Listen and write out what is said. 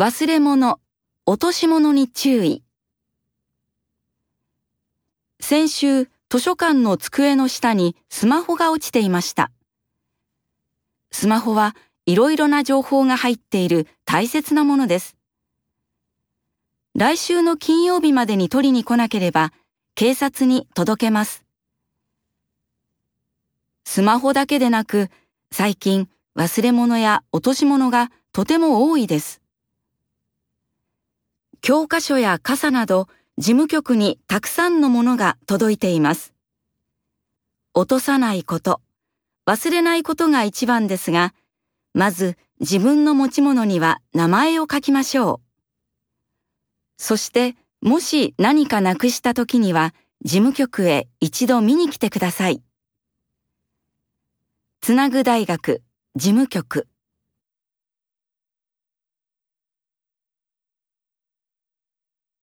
忘れ物、落とし物に注意。先週、図書館の机の下にスマホが落ちていました。スマホはいろいろな情報が入っている大切なものです。来週の金曜日までに取りに来なければ警察に届けます。スマホだけでなく最近忘れ物や落とし物がとても多いです。教科書や傘など事務局にたくさんのものが届いています。落とさないこと、忘れないことが一番ですが、まず自分の持ち物には名前を書きましょう。そしてもし何かなくした時には事務局へ一度見に来てください。つなぐ大学事務局